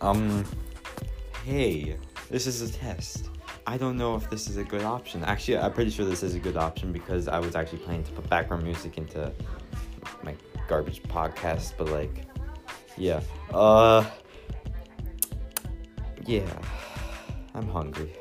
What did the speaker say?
Um, hey, this is a test. I don't know if this is a good option. Actually, I'm pretty sure this is a good option because I was actually planning to put background music into my garbage podcast, but like, yeah. Uh, yeah. I'm hungry.